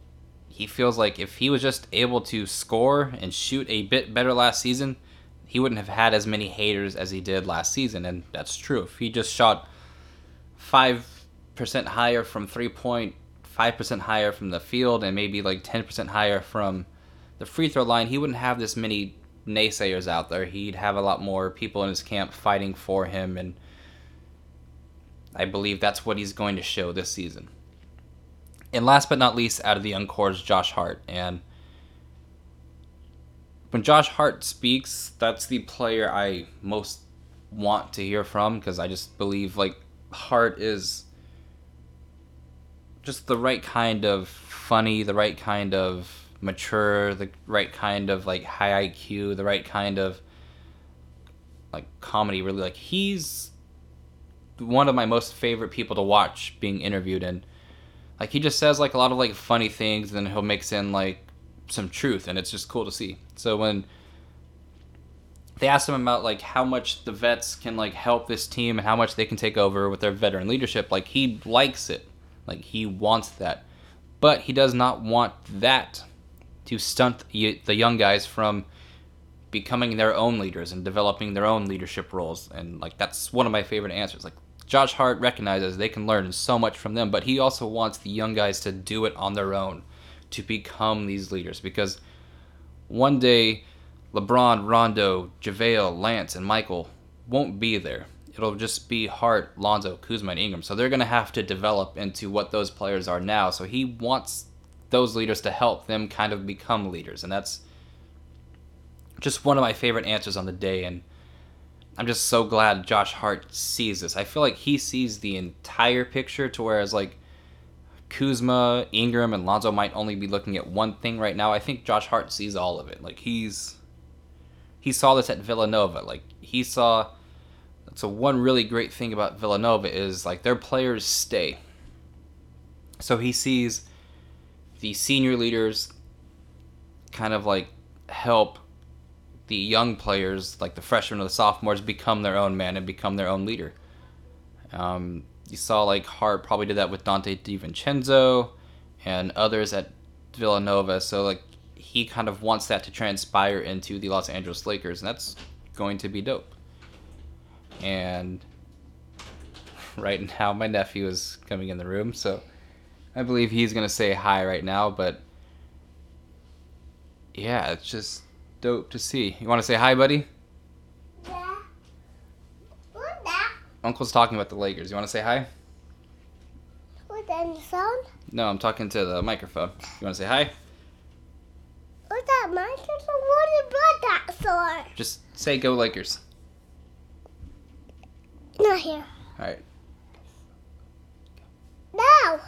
he feels like if he was just able to score and shoot a bit better last season, he wouldn't have had as many haters as he did last season, and that's true. If he just shot five percent higher from three point, five percent higher from the field, and maybe like ten percent higher from the free throw line, he wouldn't have this many naysayers out there. He'd have a lot more people in his camp fighting for him, and I believe that's what he's going to show this season. And last but not least, out of the young core is Josh Hart. And when Josh Hart speaks, that's the player I most want to hear from because I just believe like Hart is just the right kind of funny, the right kind of mature, the right kind of like high IQ, the right kind of like comedy. Really, like he's one of my most favorite people to watch being interviewed, and like he just says like a lot of like funny things, and then he'll mix in like some truth, and it's just cool to see. So when they asked him about like how much the vets can like help this team and how much they can take over with their veteran leadership, like he likes it, like he wants that, but he does not want that to stunt the young guys from becoming their own leaders and developing their own leadership roles. And like that's one of my favorite answers. Like Josh Hart recognizes they can learn so much from them, but he also wants the young guys to do it on their own to become these leaders because one day LeBron, Rondo, JaVale, Lance, and Michael won't be there. It'll just be Hart, Lonzo, Kuzma, and Ingram. So they're going to have to develop into what those players are now. So he wants those leaders to help them kind of become leaders. And that's just one of my favorite answers on the day. And I'm just so glad Josh Hart sees this. I feel like he sees the entire picture to whereas like Kuzma, Ingram, and Lonzo might only be looking at one thing right now. I think Josh Hart sees all of it. Like he's he saw this at Villanova. Like he saw so one really great thing about Villanova is like their players stay. So he sees the senior leaders kind of like help the young players, like the freshmen or the sophomores, become their own man and become their own leader. Um, you saw like Hart probably did that with Donte DiVincenzo and others at Villanova. So like he kind of wants that to transpire into the Los Angeles Lakers, and that's going to be dope. And right now, my nephew is coming in the room, so I believe he's gonna say hi right now, but yeah, it's just dope to see. You want to say hi, buddy? Yeah. What's that? Uncle's talking about the Lakers. You want to say hi? What's the phone? No, I'm talking to the microphone. You want to say hi? What's that microphone? What is that for? Just say go Lakers. Not here. All right. No.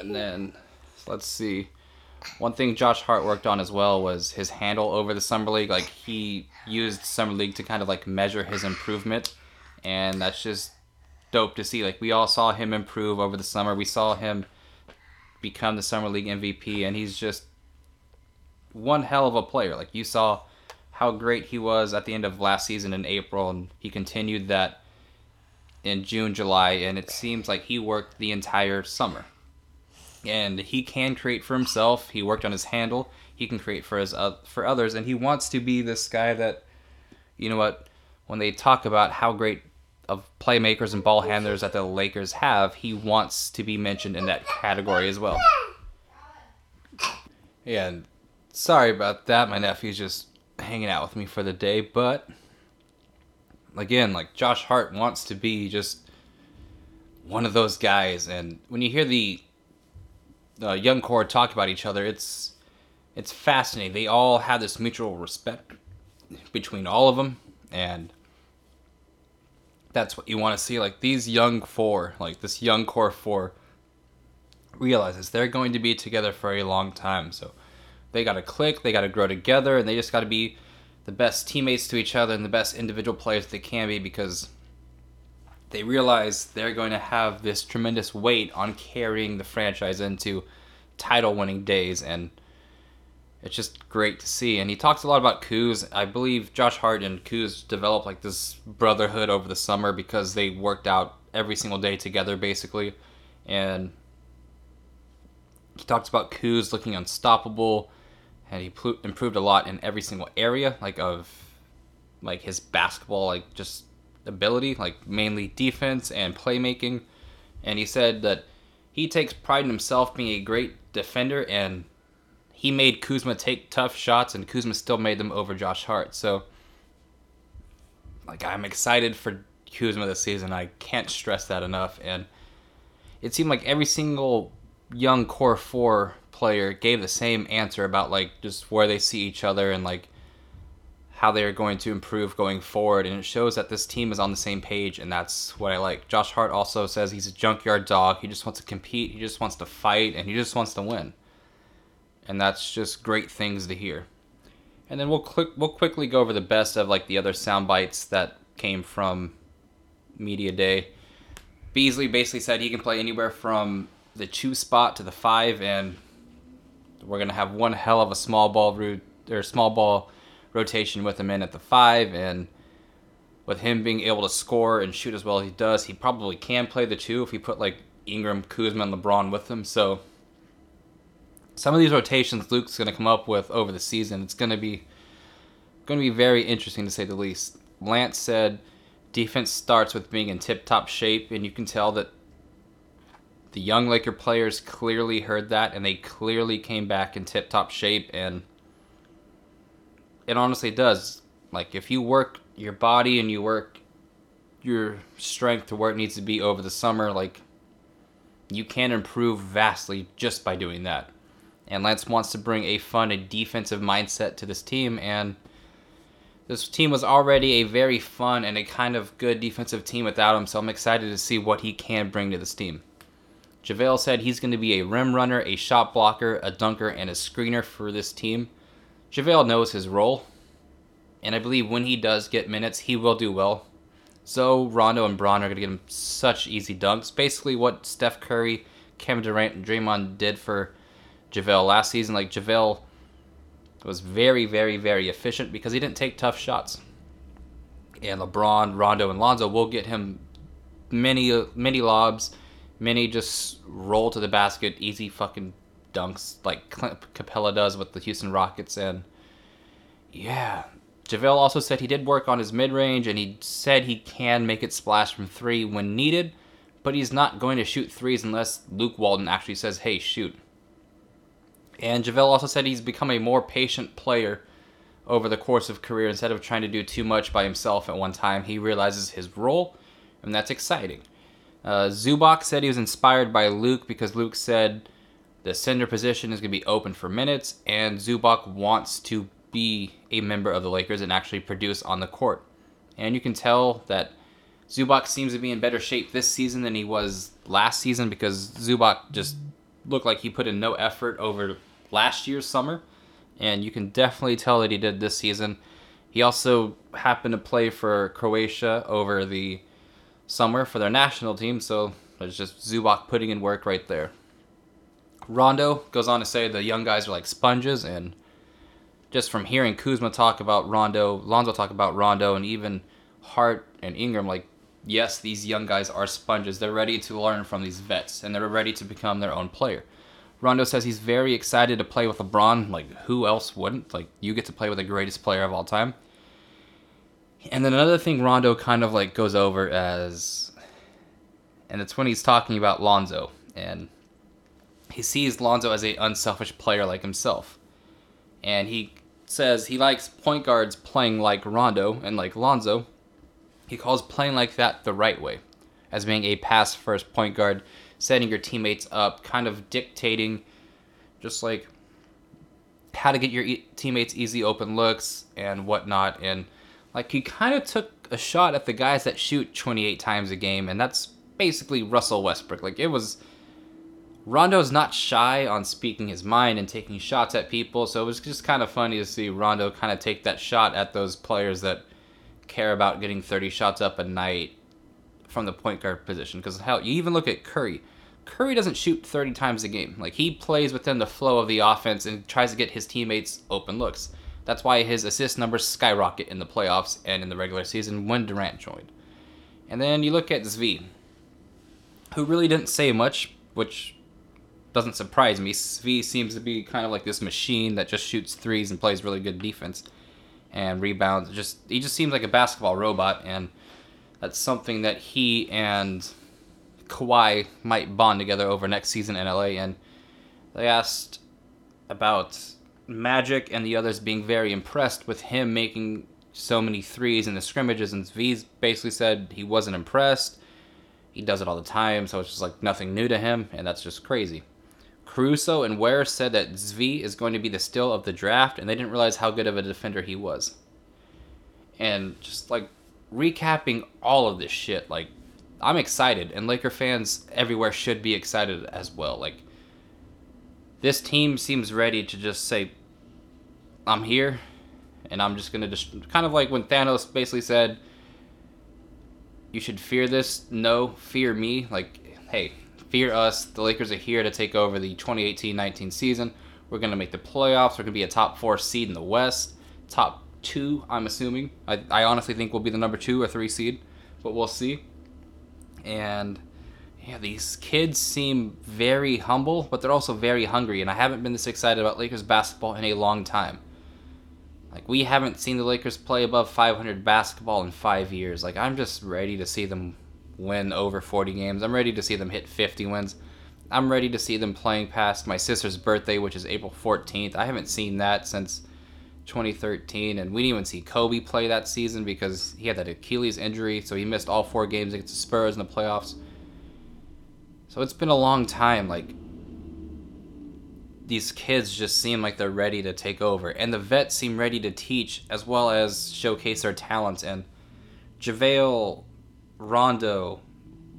And then let's see. One thing Josh Hart worked on as well was his handle over the summer league. Like he used summer league to kind of like measure his improvement, and that's just dope to see. Like we all saw him improve over the summer. We saw him become the summer league MVP, and he's just one hell of a player. Like you saw how great he was at the end of last season in April, and he continued that in June, July, and it seems like he worked the entire summer. And he can create for himself. He worked on his handle. He can create for his uh, for others, and he wants to be this guy that, you know what, when they talk about how great of playmakers and ball handlers that the Lakers have, he wants to be mentioned in that category as well. Yeah, and sorry about that. My nephew's just hanging out with me for the day, but again, like Josh Hart wants to be just one of those guys, and when you hear the uh, young core talk about each other, it's it's fascinating. They all have this mutual respect between all of them, and that's what you want to see. Like these young four, like this young core four, realizes they're going to be together for a long time. So they got to click, they got to grow together, and they just got to be the best teammates to each other and the best individual players they can be because they realize they're going to have this tremendous weight on carrying the franchise into title winning days and it's just great to see. And he talks a lot about Kuz. I believe Josh Hart and Kuz developed like this brotherhood over the summer because they worked out every single day together basically. And he talks about Kuz looking unstoppable and he improved a lot in every single area like of like his basketball like just ability like mainly defense and playmaking and he said that he takes pride in himself being a great defender and he made Kuzma take tough shots, and Kuzma still made them over Josh Hart. So, like, I'm excited for Kuzma this season. I can't stress that enough. And it seemed like every single young core four player gave the same answer about like just where they see each other and like how they are going to improve going forward. And it shows that this team is on the same page, and that's what I like. Josh Hart also says he's a junkyard dog. He just wants to compete, he just wants to fight, and he just wants to win. And that's just great things to hear. And then we'll click, we'll quickly go over the best of like the other sound bites that came from media day. Beasley basically said he can play anywhere from the two spot to the five, and we're gonna have one hell of a small ball route or small ball rotation with him in at the five, and with him being able to score and shoot as well as he does, he probably can play the two if he put like Ingram, Kuzma, and LeBron with him. So some of these rotations Luke's gonna come up with over the season, it's gonna be gonna be very interesting to say the least. Lance said defense starts with being in tip top shape, and you can tell that the young Laker players clearly heard that, and they clearly came back in tip top shape. And it honestly does. Like, if you work your body and you work your strength to where it needs to be over the summer, like, you can improve vastly just by doing that. And Lance wants to bring a fun and defensive mindset to this team, and this team was already a very fun and a kind of good defensive team without him, so I'm excited to see what he can bring to this team. JaVale said he's going to be a rim runner, a shot blocker, a dunker, and a screener for this team. JaVale knows his role, and I believe when he does get minutes, he will do well. So Rondo and Bron are going to get him such easy dunks. Basically, what Steph Curry, Kevin Durant, and Draymond did for JaVale last season. Like, JaVale was very, very, very efficient because he didn't take tough shots. And LeBron, Rondo, and Lonzo will get him many, many lobs, many just roll to the basket, easy fucking dunks like Clint Capela does with the Houston Rockets. And yeah, JaVale also said he did work on his mid range and he said he can make it splash from three when needed, but he's not going to shoot threes unless Luke Walton actually says, hey, shoot. And JaVale also said he's become a more patient player over the course of career. Instead of trying to do too much by himself at one time, he realizes his role, and that's exciting. Uh, said he was inspired by Luke because Luke said the center position is going to be open for minutes, and Zubac wants to be a member of the Lakers and actually produce on the court. And you can tell that Zubac seems to be in better shape this season than he was last season because Zubac just looked like he put in no effort over last year's summer, and you can definitely tell that he did this season. He also happened to play for Croatia over the summer for their national team, so there's just Zubac putting in work right there. Rondo goes on to say the young guys are like sponges, and just from hearing Kuzma talk about Rondo, Lonzo talk about Rondo, and even Hart and Ingram, like, yes, these young guys are sponges. They're ready to learn from these vets, and they're ready to become their own player. Rondo says he's very excited to play with LeBron. Like, who else wouldn't? Like, you get to play with the greatest player of all time. And then another thing Rondo kind of like goes over as, and it's when he's talking about Lonzo, and he sees Lonzo as a unselfish player like himself, and he says he likes point guards playing like Rondo and like Lonzo. He calls playing like that the right way, as being a pass first point guard setting your teammates up, kind of dictating just like how to get your e- teammates easy open looks and whatnot. And like he kind of took a shot at the guys that shoot 28 times a game, and that's basically Russell Westbrook. Like it was. Rondo's not shy on speaking his mind and taking shots at people, so it was just kind of funny to see Rondo kind of take that shot at those players that care about getting 30 shots up a night from the point guard position. Because hell, you even look at Curry. Curry doesn't shoot 30 times a game. Like he plays within the flow of the offense and tries to get his teammates open looks. That's why his assist numbers skyrocket in the playoffs and in the regular season when Durant joined. And then you look at Svi, who really didn't say much, which doesn't surprise me. Svi seems to be kind of like this machine that just shoots threes and plays really good defense and rebounds. Just he just seems like a basketball robot and that's something that he and Kawhi might bond together over next season in LA. And they asked about Magic and the others being very impressed with him making so many threes in the scrimmages, and Svi basically said he wasn't impressed. He does it all the time, so it's just like nothing new to him, and that's just crazy. Caruso and Ware said that Svi is going to be the steal of the draft, and they didn't realize how good of a defender he was. And just like recapping all of this shit, like I'm excited, and Laker fans everywhere should be excited as well. Like this team seems ready to just say, "I'm here," and I'm just gonna just kind of like when Thanos basically said, "You should fear this, no, fear me." Like, hey, fear us. The Lakers are here to take over the 2018-19 season. We're gonna make the playoffs. We're gonna be a top four seed in the West, top two. I'm assuming. I, I honestly think we'll be the number two or three seed, but we'll see. And yeah, these kids seem very humble, but they're also very hungry, and I haven't been this excited about Lakers basketball in a long time. Like we haven't seen the Lakers play above 500 basketball in 5 years. Like I'm just ready to see them win over 40 games. I'm ready to see them hit 50 wins. I'm ready to see them playing past my sister's birthday, which is April 14th. I haven't seen that since 2013, and we didn't even see Kobe play that season because he had that Achilles injury, so he missed all four games against the Spurs in the playoffs. So it's been a long time. Like these kids just seem like they're ready to take over, and the vets seem ready to teach as well as showcase their talents. And JaVale, Rondo,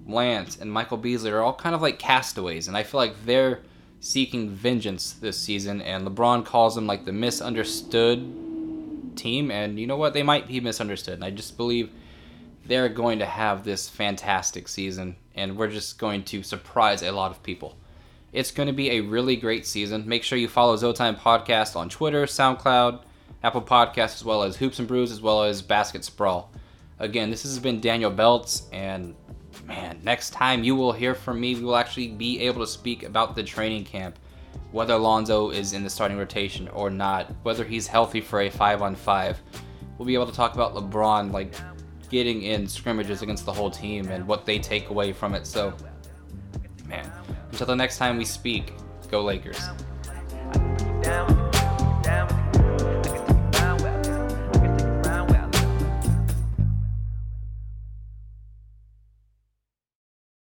Lance, and Michael Beasley are all kind of like castaways, and I feel like they're seeking vengeance this season, and LeBron calls them like the misunderstood team. And you know what? They might be misunderstood. And I just believe they're going to have this fantastic season, and we're just going to surprise a lot of people. It's going to be a really great season. Make sure you follow ZoTime Podcast on Twitter, SoundCloud, Apple Podcasts, as well as Hoops and Brews, as well as Basket Sprawl. Again, this has been Daniel Beltz, and man, next time you will hear from me, we will actually be able to speak about the training camp, whether Alonzo is in the starting rotation or not, whether he's healthy for a five on five. We'll be able to talk about LeBron like getting in scrimmages against the whole team and what they take away from it. So, man, until the next time we speak, go Lakers.